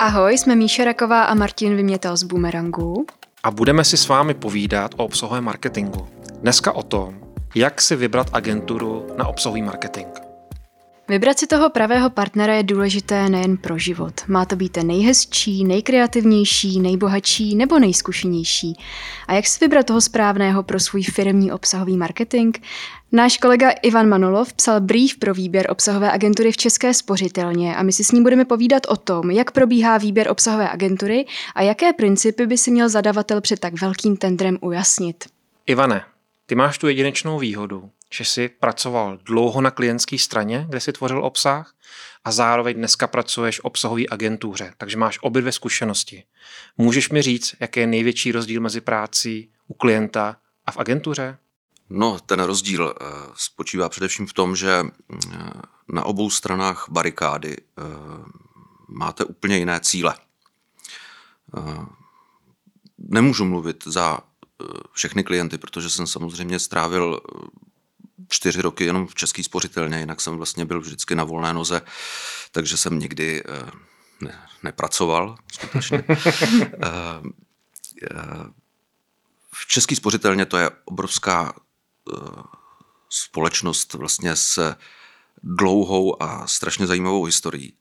Ahoj, jsme Míša Raková a Martin Vymětal z Boomerangu. A budeme si s vámi povídat o obsahovém marketingu. Dneska o tom, jak si vybrat agenturu na obsahový marketing. Vybrat si toho pravého partnera je důležité nejen pro život. Má to být ten nejhezčí, nejkreativnější, nejbohatší nebo nejzkušenější. A jak si vybrat toho správného pro svůj firmní obsahový marketing? Náš kolega Ivan Manolov psal brief pro výběr obsahové agentury v České spořitelně a my si s ním budeme povídat o tom, jak probíhá výběr obsahové agentury a jaké principy by si měl zadavatel před tak velkým tendrem ujasnit. Ivane, ty máš tu jedinečnou výhodu, že jsi pracoval dlouho na klientské straně, kde jsi tvořil obsah a zároveň dneska pracuješ v obsahové agentuře, takže máš obě dvě zkušenosti. Můžeš mi říct, jaký je největší rozdíl mezi prácí u klienta a v agentuře? No, ten rozdíl eh, spočívá především v tom, že eh, na obou stranách barikády eh, máte úplně jiné cíle. Nemůžu mluvit za všechny klienty, protože jsem samozřejmě strávil čtyři roky jenom v český spořitelně, jinak jsem vlastně byl vždycky na volné noze, takže jsem nikdy ne, nepracoval skutečně. v český spořitelně to je obrovská společnost vlastně s dlouhou a strašně zajímavou historií.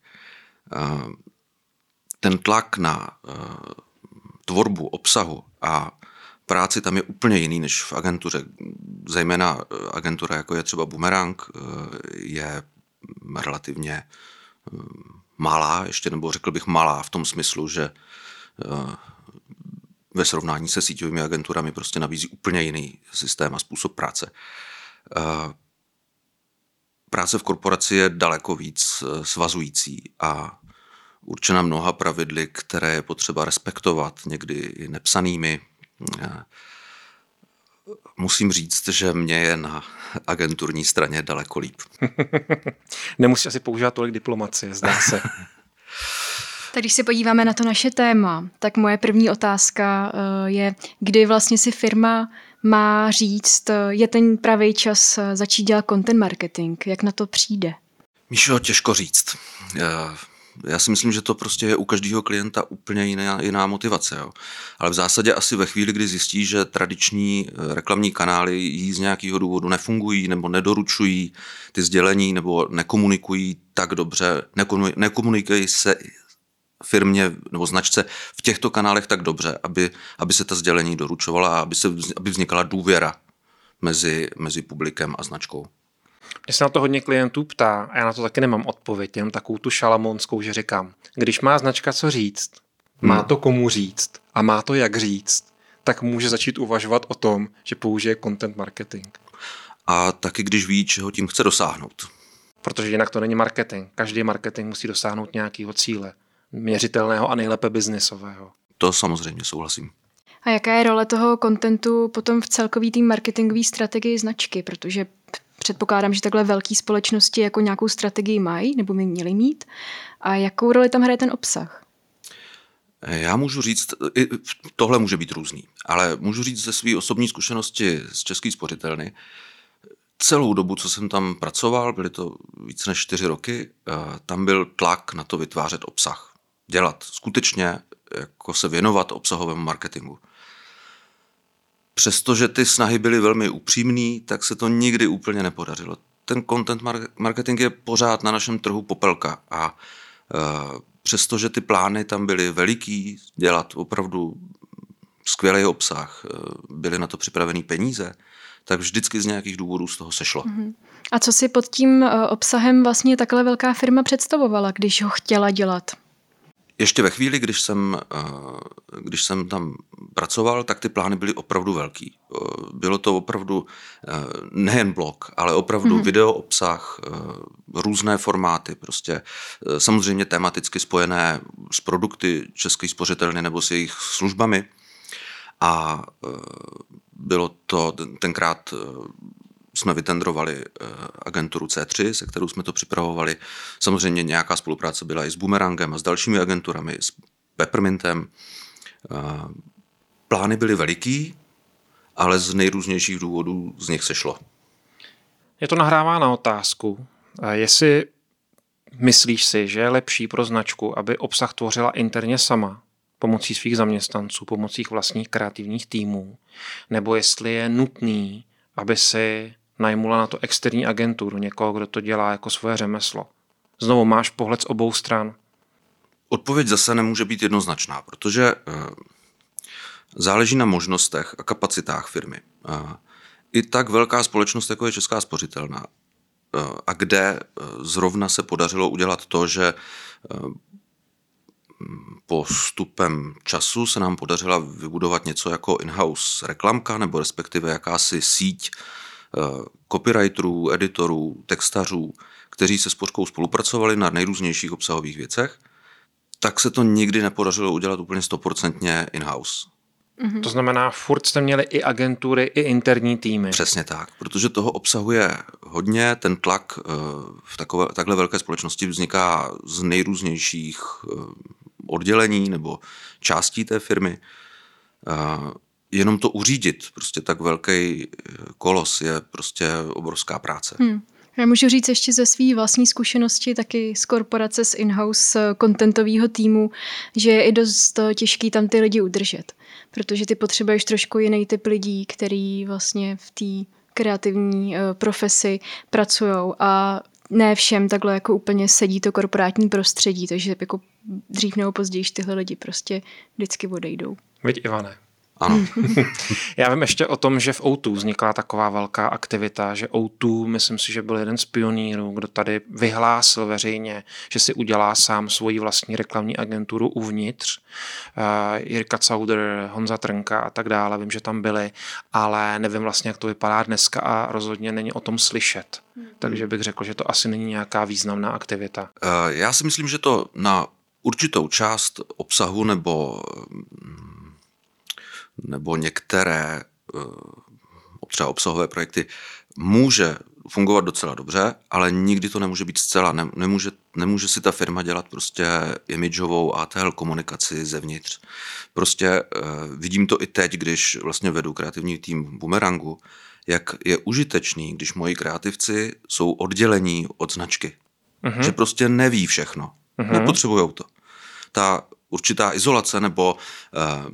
Ten tlak na tvorbu obsahu a práci tam je úplně jiný než v agentuře. Zejména agentura, jako je třeba Boomerang, je relativně malá, ještě nebo řekl bych malá v tom smyslu, že ve srovnání se síťovými agenturami prostě nabízí úplně jiný systém a způsob práce. Eh, práce v korporaci je daleko víc eh, svazující a určena mnoha pravidly, které je potřeba respektovat, někdy i nepsanými. Musím říct, že mě je na agenturní straně daleko líp. Nemusíš asi používat tolik diplomacie, zdá se. Tak když se podíváme na to naše téma, tak moje první otázka eh, je, kdy vlastně si firma má říct, eh, je ten pravý čas eh, začít dělat content marketing. Jak na to přijde? Míšo, těžko říct. Já si myslím, že to prostě je u každého klienta úplně jiná, jiná motivace. Jo. Ale v zásadě asi ve chvíli, kdy zjistí, že tradiční reklamní kanály jí z nějakého důvodu nefungují nebo nedoručují ty sdělení nebo nekomunikují tak dobře, nekomunikují se firmě nebo značce v těchto kanálech tak dobře, aby, aby se ta sdělení doručovala a aby, se, aby vznikala důvěra mezi, mezi publikem a značkou. Mě se na to hodně klientů ptá a já na to taky nemám odpověď, jenom takovou tu šalamonskou, že říkám, když má značka co říct, má hmm. to komu říct a má to jak říct, tak může začít uvažovat o tom, že použije content marketing. A taky když ví, čeho tím chce dosáhnout. Protože jinak to není marketing. Každý marketing musí dosáhnout nějakého cíle měřitelného a nejlépe biznisového. To samozřejmě souhlasím. A jaká je role toho kontentu potom v celkový tým marketingové strategii značky? Protože předpokládám, že takhle velké společnosti jako nějakou strategii mají, nebo by měly mít. A jakou roli tam hraje ten obsah? Já můžu říct, tohle může být různý, ale můžu říct ze své osobní zkušenosti z České spořitelny, celou dobu, co jsem tam pracoval, byly to více než čtyři roky, eh, tam byl tlak na to vytvářet obsah dělat, skutečně jako se věnovat obsahovému marketingu. Přestože ty snahy byly velmi upřímný, tak se to nikdy úplně nepodařilo. Ten content marketing je pořád na našem trhu popelka a e, přestože ty plány tam byly veliký, dělat opravdu skvělý obsah, e, byly na to připravený peníze, tak vždycky z nějakých důvodů z toho sešlo. Mm-hmm. A co si pod tím e, obsahem vlastně takhle velká firma představovala, když ho chtěla dělat? Ještě ve chvíli, když jsem, eh, když jsem tam pracoval, tak ty plány byly opravdu velký. Eh, bylo to opravdu eh, nejen blog, ale opravdu mm-hmm. video obsah, různé formáty, prostě samozřejmě tematicky spojené s produkty České spořitelny nebo s jejich službami. A bylo to tenkrát jsme vytendrovali eh, agenturu C3, se kterou jsme to připravovali. Samozřejmě nějaká spolupráce byla i s Boomerangem a s dalšími agenturami, s Peppermintem. Eh, plány byly veliký, ale z nejrůznějších důvodů z nich sešlo. Je to nahrává na otázku, jestli Myslíš si, že je lepší pro značku, aby obsah tvořila interně sama, pomocí svých zaměstnanců, pomocí vlastních kreativních týmů, nebo jestli je nutný, aby si najmula na to externí agenturu, někoho, kdo to dělá jako svoje řemeslo. Znovu máš pohled z obou stran. Odpověď zase nemůže být jednoznačná, protože eh, záleží na možnostech a kapacitách firmy. Eh, I tak velká společnost, jako je Česká spořitelná, eh, a kde zrovna se podařilo udělat to, že postupem času se nám podařila vybudovat něco jako in-house reklamka nebo respektive jakási síť copywriterů, editorů, textařů, kteří se Spořkou spolupracovali na nejrůznějších obsahových věcech tak se to nikdy nepodařilo udělat úplně stoprocentně in-house. Mm-hmm. To znamená, furt jste měli i agentury, i interní týmy. Přesně tak, protože toho obsahuje hodně, ten tlak eh, v takové, takhle velké společnosti vzniká z nejrůznějších eh, oddělení nebo částí té firmy. Eh, jenom to uřídit, prostě tak velký kolos je prostě obrovská práce. Hmm. Já můžu říct ještě ze své vlastní zkušenosti, taky z korporace, z in-house kontentového týmu, že je i dost těžký tam ty lidi udržet, protože ty potřebuješ trošku jiný typ lidí, který vlastně v té kreativní eh, profesi pracují a ne všem takhle jako úplně sedí to korporátní prostředí, takže jako dřív nebo později tyhle lidi prostě vždycky odejdou. Víď Ivane, ano. Já vím ještě o tom, že v O2 vznikla taková velká aktivita, že O2, myslím si, že byl jeden z pionýrů, kdo tady vyhlásil veřejně, že si udělá sám svoji vlastní reklamní agenturu uvnitř. Uh, Jirka Cauder, Honza Trnka a tak dále, vím, že tam byli, ale nevím vlastně, jak to vypadá dneska a rozhodně není o tom slyšet. Hmm. Takže bych řekl, že to asi není nějaká významná aktivita. Uh, já si myslím, že to na určitou část obsahu nebo nebo některé eh, třeba obsahové projekty může fungovat docela dobře, ale nikdy to nemůže být zcela. Nemůže, nemůže si ta firma dělat prostě imidžovou ATL komunikaci zevnitř. Prostě eh, vidím to i teď, když vlastně vedu kreativní tým Boomerangu, jak je užitečný, když moji kreativci jsou oddělení od značky. Uh-huh. Že prostě neví všechno. Uh-huh. Nepotřebujou to. Ta určitá izolace nebo uh,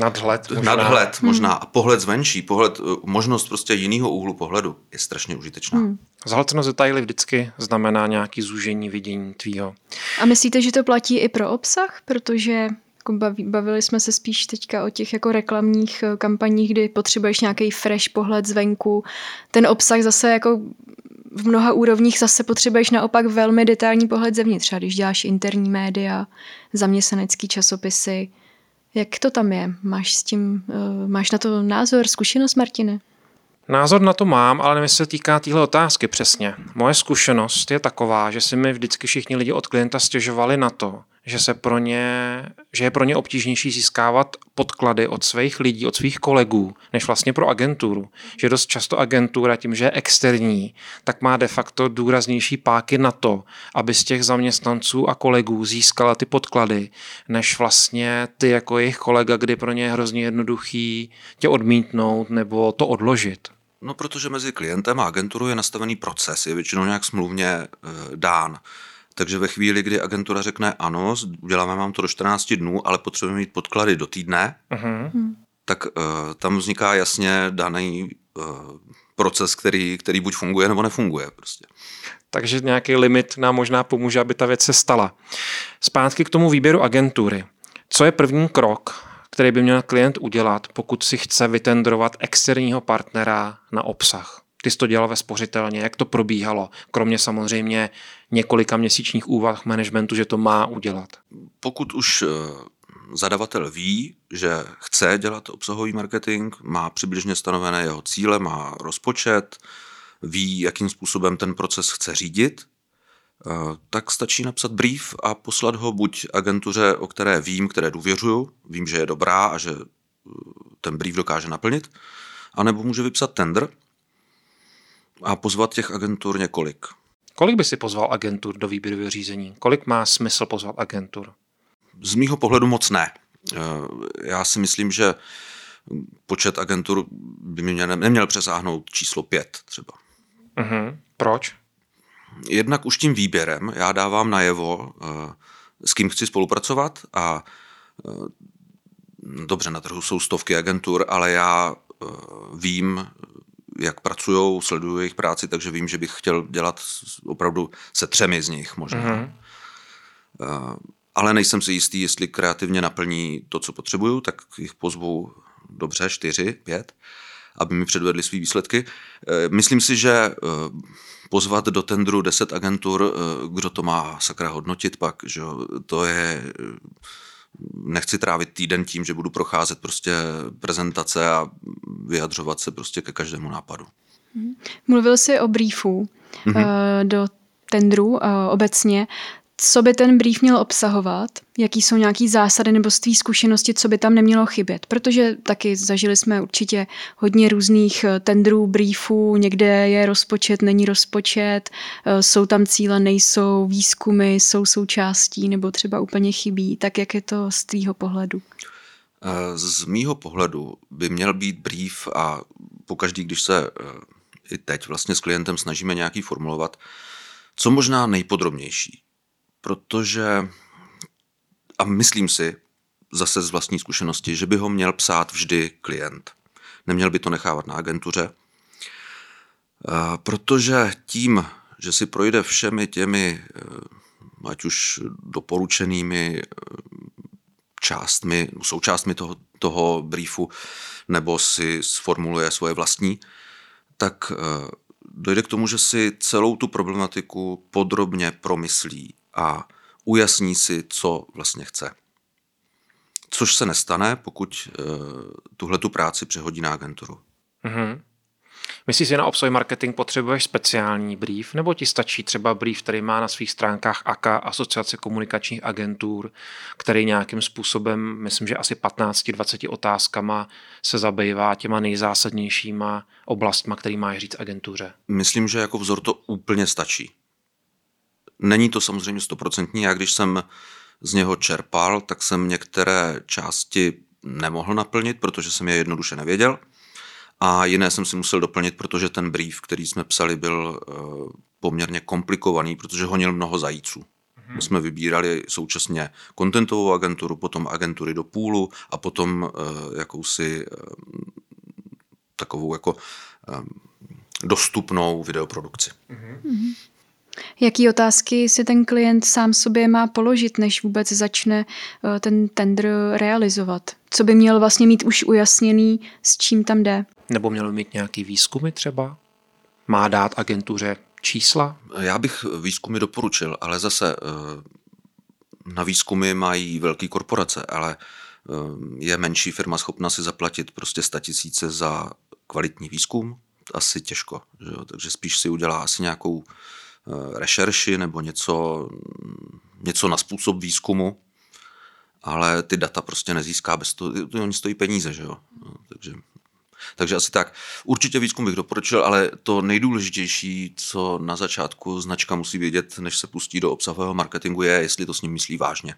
Nadhled. Možná. Nadhled možná a pohled zvenčí, pohled, eh, možnost prostě jiného úhlu pohledu je strašně užitečná. Hmm. Zahlcenost detaily vždycky znamená nějaký zúžení vidění tvýho. A myslíte, že to platí i pro obsah? Protože jako bavili jsme se spíš teďka o těch jako reklamních eh, kampaních, kdy potřebuješ nějaký fresh pohled zvenku. Ten obsah zase jako v mnoha úrovních zase potřebuješ naopak velmi detailní pohled zevnitř, když děláš interní média, zaměstnanecký časopisy. Jak to tam je? Máš s tím, uh, máš na to názor, zkušenost, Martine? Názor na to mám, ale nevím, se týká téhle otázky přesně. Moje zkušenost je taková, že si mi vždycky všichni lidi od klienta stěžovali na to, že, se pro ně, že je pro ně obtížnější získávat podklady od svých lidí, od svých kolegů, než vlastně pro agenturu. Že dost často agentura tím, že je externí, tak má de facto důraznější páky na to, aby z těch zaměstnanců a kolegů získala ty podklady, než vlastně ty jako jejich kolega, kdy pro ně je hrozně jednoduchý tě odmítnout nebo to odložit. No, protože mezi klientem a agenturou je nastavený proces, je většinou nějak smluvně e, dán. Takže ve chvíli, kdy agentura řekne ano, uděláme vám to do 14 dnů, ale potřebujeme mít podklady do týdne, uh-huh. tak uh, tam vzniká jasně daný uh, proces, který, který buď funguje nebo nefunguje. Prostě. Takže nějaký limit nám možná pomůže, aby ta věc se stala. Zpátky k tomu výběru agentury. Co je první krok, který by měl klient udělat, pokud si chce vytendrovat externího partnera na obsah? Ty jsi to dělal ve spořitelně, jak to probíhalo, kromě samozřejmě několika měsíčních úvah managementu, že to má udělat? Pokud už eh, zadavatel ví, že chce dělat obsahový marketing, má přibližně stanovené jeho cíle, má rozpočet, ví, jakým způsobem ten proces chce řídit, eh, tak stačí napsat brief a poslat ho buď agentuře, o které vím, které důvěřuju, vím, že je dobrá a že eh, ten brief dokáže naplnit, anebo může vypsat tender a pozvat těch agentur několik. Kolik by si pozval agentur do výběrového řízení? Kolik má smysl pozvat agentur? Z mýho pohledu moc ne. Eh, já si myslím, že počet agentur by mě neměl přesáhnout číslo pět třeba. Uh-huh. Proč? jednak už tím výběrem já dávám najevo, s kým chci spolupracovat a dobře, na trhu jsou stovky agentur, ale já vím, jak pracují, sleduju jejich práci, takže vím, že bych chtěl dělat opravdu se třemi z nich možná. Mm-hmm. Ale nejsem si jistý, jestli kreativně naplní to, co potřebuju, tak jich pozvu dobře, čtyři, pět, aby mi předvedli své výsledky. Eh, myslím si, že eh, pozvat do tendru deset agentur, kdo to má sakra hodnotit pak, že to je nechci trávit týden tím, že budu procházet prostě prezentace a vyjadřovat se prostě ke každému nápadu. Mhm. Mluvil jsi o briefu mm-hmm. do tendru eh, obecně. Co by ten brief měl obsahovat? Jaký jsou nějaké zásady nebo z tvý zkušenosti, co by tam nemělo chybět? Protože taky zažili jsme určitě hodně různých eh, tendrů, briefů, někde je rozpočet, není rozpočet, jsou tam cíle, nejsou, výzkumy jsou součástí nebo třeba úplně chybí. Tak jak je to z tvýho pohledu? Z mýho pohledu by měl být brief a pokaždý, když se i teď vlastně s klientem snažíme nějaký formulovat, co možná nejpodrobnější. Protože, a myslím si zase z vlastní zkušenosti, že by ho měl psát vždy klient. Neměl by to nechávat na agentuře, protože tím, že si projde všemi těmi, ať už doporučenými částmi, součástmi toho, toho briefu, nebo si sformuluje svoje vlastní, tak dojde k tomu, že si celou tu problematiku podrobně promyslí a ujasní si, co vlastně chce. Což se nestane, pokud uh, tuhle tu práci přehodí na agenturu. Mm-hmm. Myslíš, že na obsah marketing potřebuješ speciální brief, nebo ti stačí třeba brief, který má na svých stránkách AKA, Asociace komunikačních agentur, který nějakým způsobem, myslím, že asi 15-20 otázkama se zabývá těma nejzásadnějšíma oblastma, který máš říct agentuře? Myslím, že jako vzor to úplně stačí. Není to samozřejmě stoprocentní. Já když jsem z něho čerpal, tak jsem některé části nemohl naplnit, protože jsem je jednoduše nevěděl. A jiné jsem si musel doplnit, protože ten brief, který jsme psali, byl eh, poměrně komplikovaný, protože honil mnoho zajíců. My jsme vybírali současně kontentovou agenturu, potom agentury do půlu a potom uh, jakousi uh, takovou jako dostupnou videoprodukci. Mm-hmm. Jaký otázky si ten klient sám sobě má položit, než vůbec začne eh, ten tender realizovat? Co by měl vlastně mít už ujasněný, s čím tam jde? Nebo měl mít nějaký výzkumy třeba? Má dát agentuře čísla? Já bych výzkumy doporučil, ale zase eh, na výzkumy mají velké korporace, ale eh, je menší firma schopna si zaplatit prostě tisíce za kvalitní výzkum? Asi těžko. Že jo? Takže spíš si udělá asi nějakou rešerši nebo něco, něco na způsob výzkumu, ale ty data prostě nezíská bez toho, oni stojí peníze, že jo. No, takže, takže asi tak. Určitě výzkum bych doporučil, ale to nejdůležitější, co na začátku značka musí vědět, než se pustí do obsahového marketingu, je, jestli to s ním myslí vážně.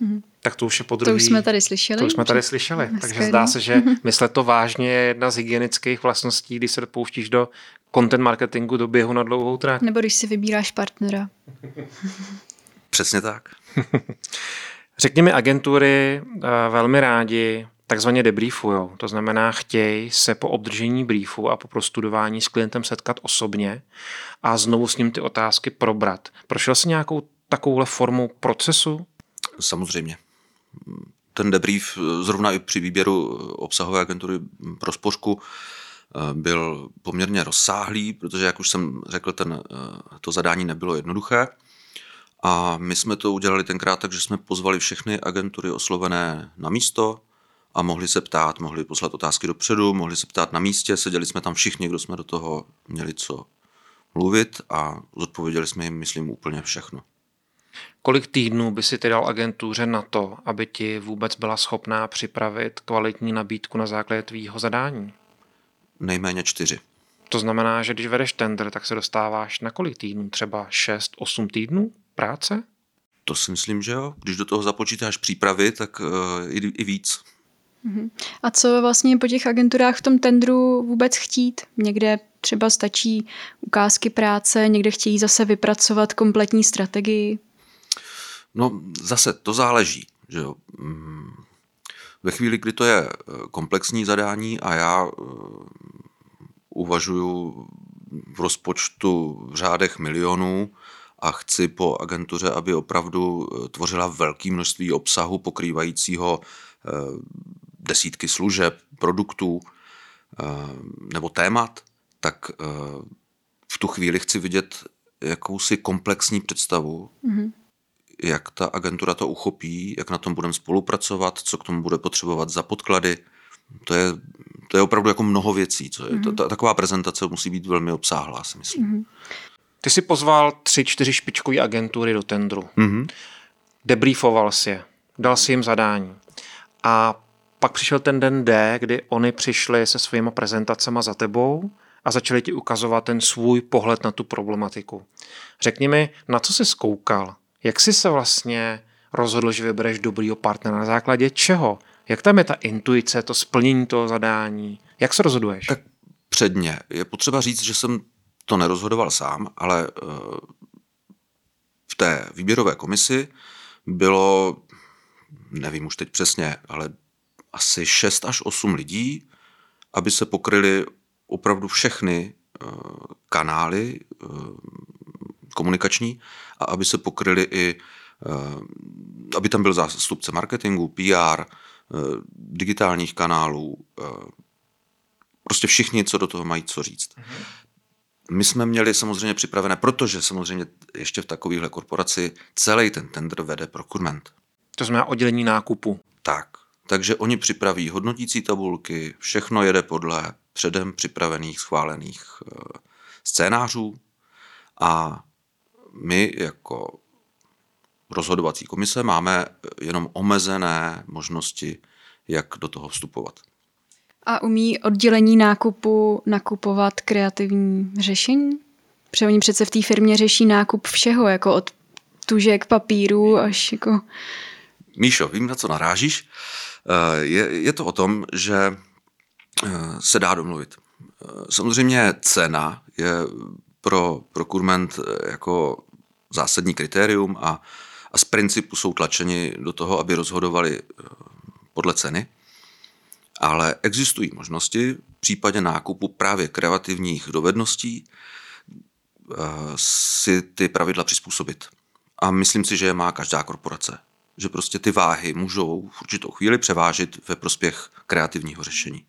Hmm. Tak to už je podruhý. To už jsme tady slyšeli. To už jsme tady slyšeli. Takže zdá se, že myslet to vážně je jedna z hygienických vlastností, když se pouštíš do content marketingu do běhu na dlouhou trať. Nebo když si vybíráš partnera. Přesně tak. Řekni mi, agentury uh, velmi rádi takzvaně debriefujou. To znamená, chtějí se po obdržení briefu a po prostudování s klientem setkat osobně a znovu s ním ty otázky probrat. Prošel jsi nějakou takovouhle formu procesu? Samozřejmě. Ten debrief zrovna i při výběru obsahové agentury pro spořku Eh, byl poměrně rozsáhlý, protože, jak už jsem řekl, ten, eh, to zadání nebylo jednoduché. A my jsme to udělali tenkrát tak, že jsme pozvali všechny agentury oslovené na místo a mohli se ptát, mohli poslat otázky dopředu, mohli se ptát na místě, seděli jsme tam všichni, kdo jsme do toho měli co mluvit a zodpověděli jsme jim, myslím, úplně všechno. Kolik týdnů by si ty dal agentuře na to, aby ti vůbec byla schopná připravit kvalitní nabídku na základě tvýho zadání? nejméně čtyři. To znamená, že když vedeš tender, tak se dostáváš na kolik týdnů? Třeba 6-8 týdnů práce? To si myslím, že jo. Když do toho započítáš přípravy, tak uh, i, i víc. Mhm. A co vlastně po těch agenturách v tom tendru vůbec chtít? Někde třeba stačí ukázky práce, někde chtějí zase vypracovat kompletní strategii? No zase to záleží. Že jo. Mm, ve chvíli, kdy to je eh, komplexní zadání a já eh, uvažuji v rozpočtu v řádech milionů a chci po agentuře, aby opravdu eh, tvořila velké množství obsahu pokrývajícího desítky služeb, produktů nebo témat, tak v tu chvíli chci vidět jakousi komplexní představu, mm-hmm jak ta agentura to uchopí, jak na tom budeme spolupracovat, co k tomu bude potřebovat za podklady. To je, to je opravdu jako mnoho věcí. Co je, mm-hmm. ta, taková prezentace musí být velmi obsáhlá, si myslím. Mm-hmm. Ty si pozval tři, čtyři špičkové agentury do tendru. Mm-hmm. Debriefoval si je, dal si jim zadání. A pak přišel ten den D, kdy oni přišli se svými prezentacemi za tebou a začali ti ukazovat ten svůj pohled na tu problematiku. Řekni mi, na co jsi zkoukal? Jak jsi se vlastně rozhodl, že vybereš dobrýho partnera? Na základě čeho? Jak tam je ta intuice, to splnění toho zadání? Jak se rozhoduješ? Tak předně. Je potřeba říct, že jsem to nerozhodoval sám, ale eh, v té výběrové komisi bylo, nevím už teď přesně, ale asi 6 až 8 lidí, aby se pokryly opravdu všechny eh, kanály eh, komunikační a aby se pokryly i, eh, aby tam byl zástupce marketingu, PR, eh, digitálních kanálů, eh, prostě všichni, co do toho mají co říct. Mhm. My jsme měli samozřejmě připravené, protože samozřejmě ještě v takovéhle korporaci celý ten tender vede procurement. To znamená oddělení nákupu. Tak. Takže oni připraví hodnotící tabulky, všechno jede podle předem připravených, schválených scénářů a my jako rozhodovací komise máme jenom omezené možnosti, jak do toho vstupovat. A umí oddělení nákupu nakupovat kreativní řešení? Protože oni přece v té firmě řeší nákup všeho, jako od tužek, papíru až jako... Míšo, vím, na co narážíš. Eh, je, je to o tom, že eh, se dá domluvit. Eh, samozřejmě cena je pro procurement eh, jako zásadní kritérium a, a z principu jsou tlačeni do toho, aby rozhodovali eh, podle ceny. Ale existují možnosti v případě nákupu právě kreativních dovedností eh, si ty pravidla přizpůsobit. A myslím si, že je má každá korporace. Že prostě ty váhy můžou v určitou chvíli převážit ve prospěch kreativního řešení.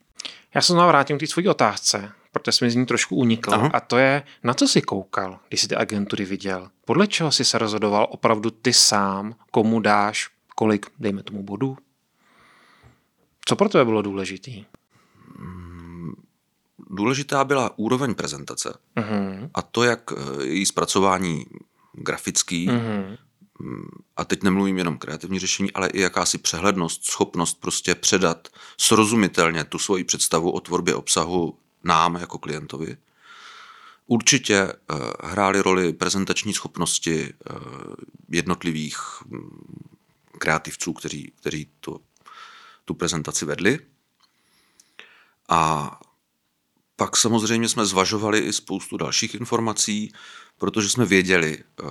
Já se znovu vrátím k té své otázce protože jsme z ní trošku unikl. Aha. A to je, na co jsi koukal, když jsi ty agentury viděl? Podle čeho jsi se rozhodoval opravdu ty sám, komu dáš kolik, dejme tomu, bodů? Co pro tebe bylo důležitý? Mm, důležitá byla úroveň prezentace uh-huh. a to, jak eh, její zpracování grafický, uh-huh. a teď nemluvím jenom kreativní řešení, ale i jakási přehlednost, schopnost prostě předat srozumitelně tu svoji představu o tvorbě obsahu nám jako klientovi. Určitě eh, hrály roli prezentační schopnosti eh, jednotlivých hm, kreativců, kteří, kteří to, tu prezentaci vedli. A pak samozřejmě jsme zvažovali i spoustu dalších informací, protože jsme věděli uh,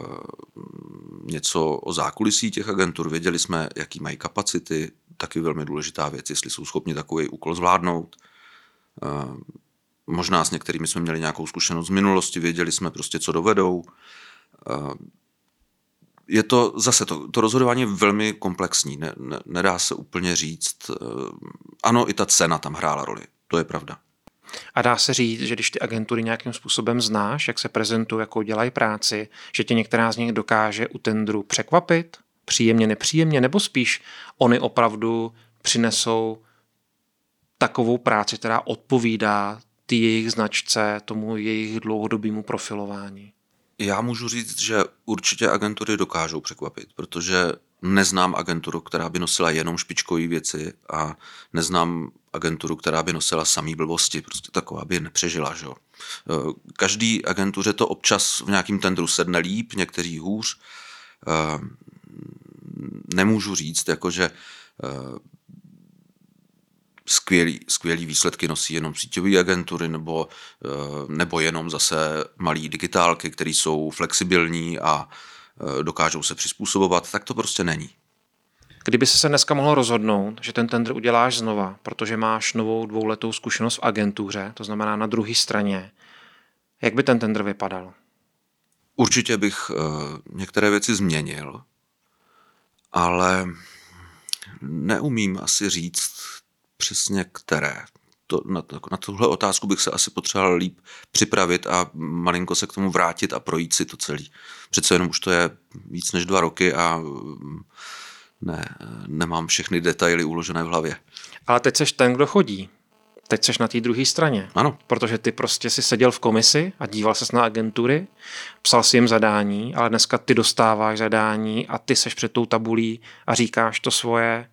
něco o zákulisí těch agentur, věděli jsme, jaký mají kapacity, taky velmi důležitá věc, jestli jsou schopni takový úkol zvládnout. Možná s některými jsme měli nějakou zkušenost z minulosti, věděli jsme prostě, co dovedou. Eh, je to zase, to, to rozhodování je velmi komplexní, ne, ne, nedá se úplně říct. Eh, ano, i ta cena tam hrála roli, to je pravda. A dá se říct, že když ty agentury nějakým způsobem znáš, jak se prezentují, jako dělají práci, že tě některá z nich dokáže u tendru překvapit, příjemně, nepříjemně, nebo spíš oni opravdu přinesou takovou práci, která odpovídá ty jejich značce, tomu jejich dlouhodobému profilování? Já můžu říct, že určitě agentury dokážou překvapit, protože neznám agenturu, která by nosila jenom špičkové věci a neznám agenturu, která by nosila samý blbosti, prostě taková by nepřežila. Že? Každý agentuře to občas v nějakým tendru sedne líp, někteří hůř. Nemůžu říct, jako že skvělý, skvělý výsledky nosí jenom síťové agentury nebo, eh, nebo jenom zase malý digitálky, které jsou flexibilní a eh, dokážou se přizpůsobovat, tak to prostě není. Kdyby se dneska mohl rozhodnout, že ten tender uděláš znova, protože máš novou dvouletou zkušenost v agentuře, to znamená na druhé straně, jak by ten tender vypadal? Určitě bych uh, některé věci změnil, ale neumím asi říct přesně které. To, na, na tuhle otázku bych se asi potřeboval líp připravit a malinko se k tomu vrátit a projít si to celý. Přece jenom už to je víc než dva roky a ne, nemám všechny detaily uložené v hlavě. Ale teď seš ten, kdo chodí. Teď seš na té druhé straně. Ano. Protože ty prostě si seděl v komisi a díval ses na agentury, psal si jim zadání, ale dneska ty dostáváš zadání a ty seš před tou tabulí a říkáš to svoje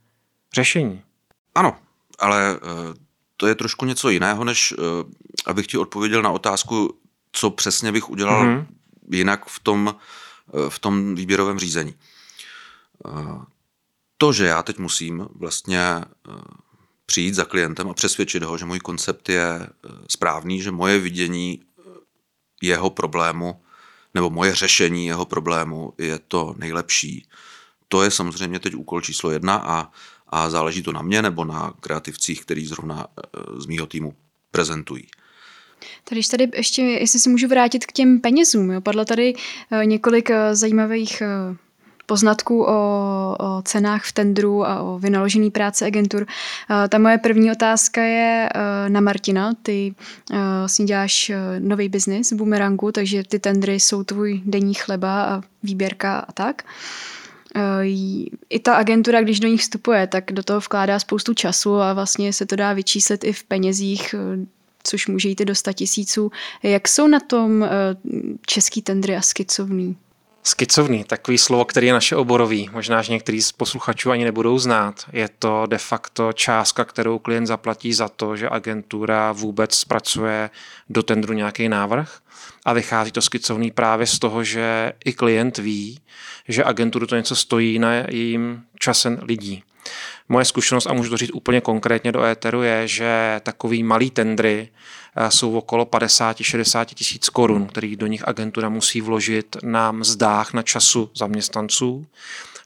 řešení. Ano, ale eh, to je trošku něco jiného, než eh, abych ti odpověděl na otázku, co přesně bych udělal mm-hmm. jinak v tom, eh, v tom výběrovém řízení. To, že já teď musím vlastně přijít za klientem a přesvědčit ho, že můj koncept je správný, že moje vidění jeho problému nebo moje řešení jeho problému je to nejlepší. To je samozřejmě teď úkol číslo jedna a a záleží to na mě nebo na kreativcích, který zrovna eh, z mýho týmu prezentují. Tady tady ještě, jestli se můžu vrátit k těm penězům, jo? padlo tady eh, několik eh, zajímavých poznatků o, o cenách v tendru a o vynaložený práce agentur. Ta moje první otázka je na Martina. Ty vlastně děláš nový biznis v Boomerangu, takže ty tendry jsou tvůj denní chleba a výběrka a tak. I ta agentura, když do nich vstupuje, tak do toho vkládá spoustu času a vlastně se to dá vyčíslit i v penězích, eh, což může jít do 100 tisíců. Jak jsou na tom eh, český tendry a skicovný? Skicovný, takový slovo, který je naše oborový. Možná, že některý z posluchačů ani nebudou znát. Je to de facto částka, kterou klient zaplatí za to, že agentura vůbec zpracuje do tendru nějaký návrh. A vychází to skicovný právě z toho, že i klient ví, že agenturu to něco stojí na jejím časem lidí. Moje zkušenost, a můžu to říct úplně konkrétně do éteru, je, že takový malý tendry eh, jsou okolo 50-60 tisíc korun, který do nich agentura musí vložit na mzdách, na času zaměstnanců.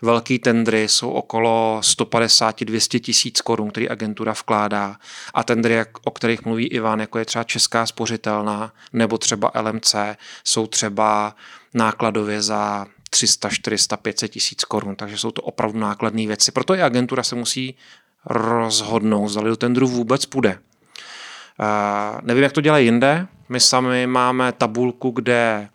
Velký tendry jsou okolo 150-200 tisíc korun, který agentura vkládá. A tendry, o kterých mluví Ivan, jako je třeba Česká spořitelná nebo třeba LMC, jsou třeba nákladově za 300, 400, 500 tisíc korun, takže jsou to opravdu nákladné věci. Proto i agentura se musí rozhodnout, zda do tendru vůbec půjde. Uh, nevím, jak to dělají jinde. My sami máme tabulku, kde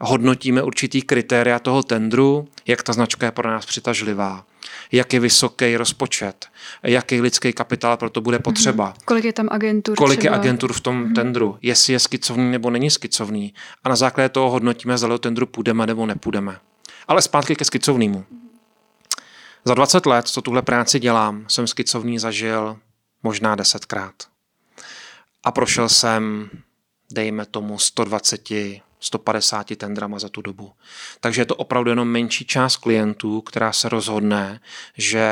hodnotíme určitý kritéria toho tendru, jak ta značka je pro nás přitažlivá, jak je vysoký rozpočet, jaký lidský kapitál pro to bude potřeba. Mm-hmm. Kolik je tam agentur? Kolik třeba? je agentur v tom mm-hmm. tendru, jestli je skicovný nebo není skicovný. A na základě toho hodnotíme, zda do tendru půjdeme nebo nepůjdeme. Ale zpátky ke skicovnému. Za 20 let, co tuhle práci dělám, jsem skicovný zažil možná desetkrát. A prošel jsem, dejme tomu, 120, 150 tendrama za tu dobu. Takže je to opravdu jenom menší část klientů, která se rozhodne, že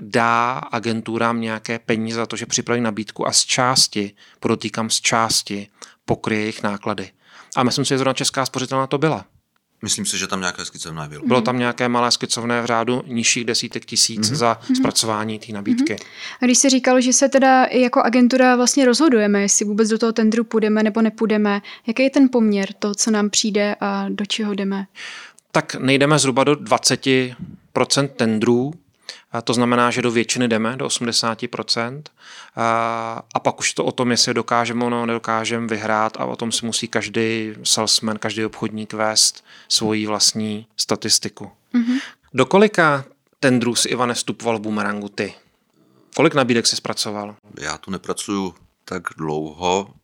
dá agenturám nějaké peníze za to, že připraví nabídku a z části, podotýkám z části, pokryje jejich náklady. A myslím si, že zrovna Česká spořitelná to byla. Myslím si, že tam nějaké skicovné bylo. Bylo tam nějaké malé skicovné v řádu nižších desítek tisíc mm-hmm. za mhm. zpracování té nabídky. Mm-hmm. A když se říkalo, že se teda jako agentura vlastně rozhodujeme, jestli vůbec do toho tendru půjdeme nebo nepůjdeme, jaký je ten poměr, to, co nám přijde a do čeho jdeme? Tak nejdeme zhruba do 20% tendrů, to znamená, že do většiny jdeme, do 80%. A, a pak už to o tom, jestli dokážeme nebo nedokážeme vyhrát a o tom si musí každý salesman, každý obchodník vést svoji vlastní statistiku. Mm-hmm. Do kolika tendrů si Ivane vstupoval v Boomerangu ty? Kolik nabídek jsi zpracoval? Já tu nepracuju tak dlouho,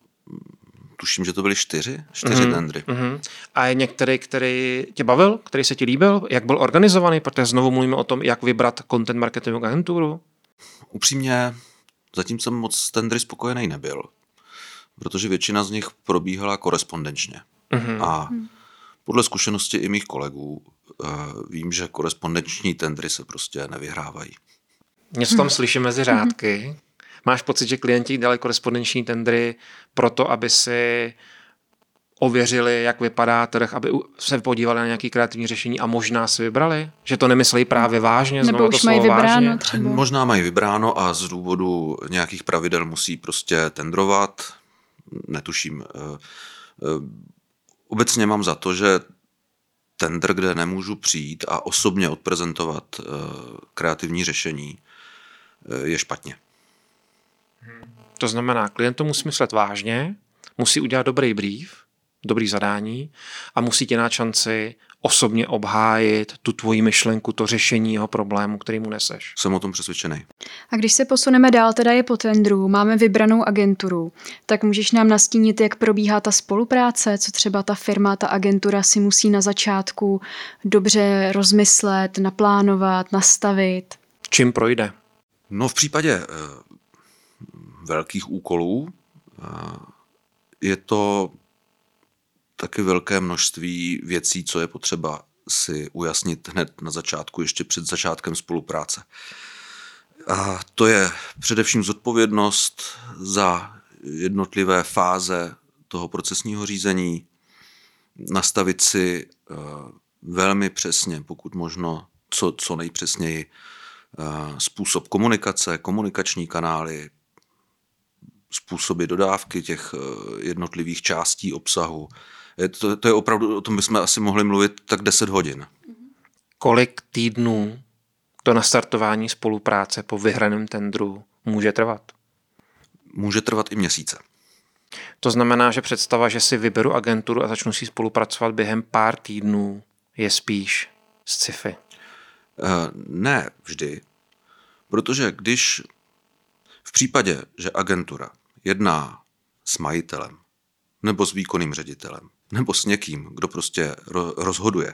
tuším, že to byly čtyři, čtyři mm-hmm. tendry. Mm-hmm. A je některý, který tě bavil, který se ti líbil, jak byl organizovaný, protože znovu mluvíme o tom, jak vybrat content marketingovou agenturu? Upřímně, zatím jsem moc tendry spokojený nebyl, protože většina z nich probíhala korespondenčně. Mm-hmm. A podle zkušenosti i mých kolegů uh, vím, že korespondenční tendry se prostě nevyhrávají. Něco tam slyším mezi řádky. Máš pocit, že klienti dali korespondenční tendry proto, aby si ověřili, jak vypadá trh, aby se podívali na nějaké kreativní řešení a možná si vybrali? Že to nemysleli právě vážně? Nebo už mají vybráno vážně? třeba? Možná mají vybráno a z důvodu nějakých pravidel musí prostě tendrovat. Netuším. Eh, eh, obecně mám za to, že tender, kde nemůžu přijít a osobně odprezentovat eh, kreativní řešení, je špatně. To znamená, klient to musí myslet vážně, musí udělat dobrý brief, dobrý zadání a musí tě na šanci osobně obhájit tu tvoji myšlenku, to řešení jeho problému, který mu neseš. Jsem o tom přesvědčený. A když se posuneme dál, teda je po tendru, máme vybranou agenturu, tak můžeš nám nastínit, jak probíhá ta spolupráce, co třeba ta firma, ta agentura si musí na začátku dobře rozmyslet, naplánovat, nastavit. Čím projde? No v případě uh, velkých úkolů je to taky velké množství věcí, co je potřeba si ujasnit hned na začátku, ještě před začátkem spolupráce. A to je především zodpovědnost za jednotlivé fáze toho procesního řízení, nastavit si eh, velmi přesně, pokud možno co, co nejpřesněji, eh, způsob komunikace, komunikační kanály, způsoby dodávky těch eh, jednotlivých částí obsahu, to, to je opravdu, o tom bychom asi mohli mluvit tak 10 hodin. Kolik týdnů to nastartování spolupráce po vyhraném tendru může trvat? Může trvat i měsíce. To znamená, že představa, že si vyberu agenturu a začnu si spolupracovat během pár týdnů, je spíš sci-fi. Uh, ne vždy, protože když v případě, že agentura jedná s majitelem nebo s výkonným ředitelem, nebo s někým, kdo prostě rozhoduje,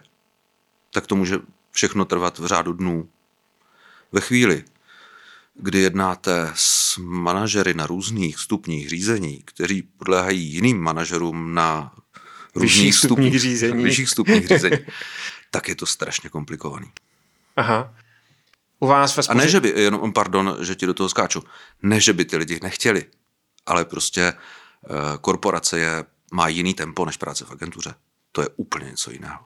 tak to může všechno trvat v řádu dnů. Ve chvíli, kdy jednáte s manažery na různých stupních řízení, kteří podléhají jiným manažerům na různých stupních řízení, vyšších stupních řízení, tak je to strašně komplikovaný. Aha. U vás ve A ne, že by, jenom, pardon, že ti do toho skáču, ne, že by ty lidi nechtěli, ale prostě uh, korporace je má jiný tempo než práce v agentuře. To je úplně něco jiného.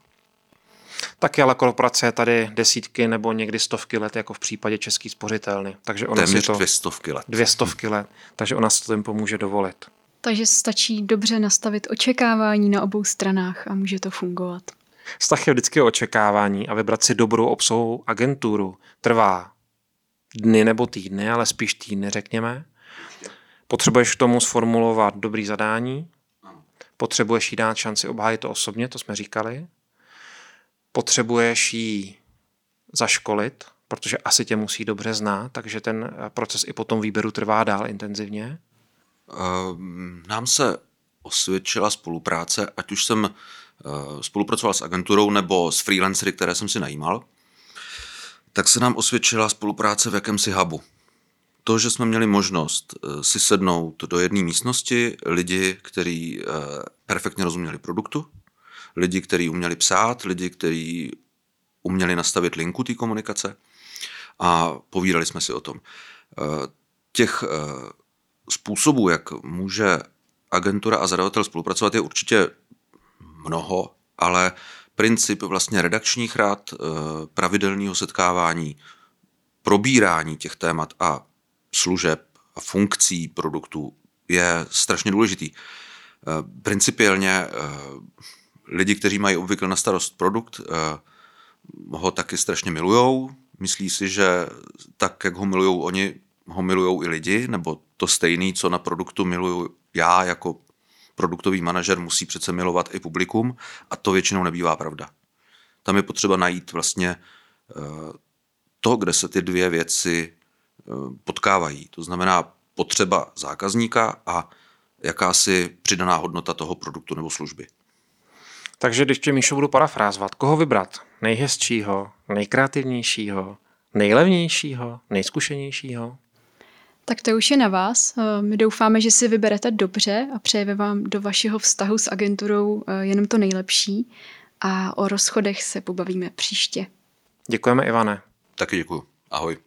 Taky ale korporace je tady desítky nebo někdy stovky let, jako v případě Český spořitelny. Takže ona Téměř si to, dvě stovky let. Dvě stovky let. Takže ona si to tempo může dovolit. Takže stačí dobře nastavit očekávání na obou stranách a může to fungovat. Vztah je vždycky o očekávání a vybrat si dobrou obsahovou agenturu trvá dny nebo týdny, ale spíš týdny, řekněme. Potřebuješ k tomu sformulovat dobrý zadání, Potřebuješ jí dát šanci obhájit to osobně, to jsme říkali. Potřebuješ jí zaškolit, protože asi tě musí dobře znát, takže ten proces i po tom výběru trvá dál intenzivně. Ehm, nám se osvědčila spolupráce, ať už jsem eh, spolupracoval s agenturou nebo s freelancery, které jsem si najímal, tak se nám osvědčila spolupráce v jakémsi hubu to, že jsme měli možnost eh, si sednout do jedné místnosti lidi, kteří eh, perfektně rozuměli produktu, lidi, kteří uměli psát, lidi, kteří uměli nastavit linku té komunikace a povídali jsme si o tom. Eh, těch způsobů, jak může agentura a zadavatel spolupracovat, je určitě mnoho, ale princip vlastně redakčních rád, pravidelného setkávání, probírání těch témat a služeb a funkcí produktů je strašně důležitý. Eh, principiálně eh, lidi, kteří mají obvykle na starost produkt, eh, ho taky strašně milujou. Myslí si, že tak, jak ho milují oni, ho milují i lidi, nebo to stejné, co na produktu miluju já jako produktový manažer, musí přece milovat i publikum a to většinou nebývá pravda. Tam je potřeba najít vlastně to, kde se ty dvě věci potkávají. To znamená potřeba zákazníka a jakási přidaná hodnota toho produktu nebo služby. Takže když tě, Míšo, budu parafrázovat, koho vybrat? Nejhezčího, nejkreativnějšího, nejlevnějšího, nejzkušenějšího? Tak to už je na vás. My doufáme, že si vyberete dobře a přejeme vám do vašeho vztahu s agenturou eh, jenom to nejlepší a o rozchodech se pobavíme příště. Děkujeme, Ivane. Taky děkuji. Ahoj.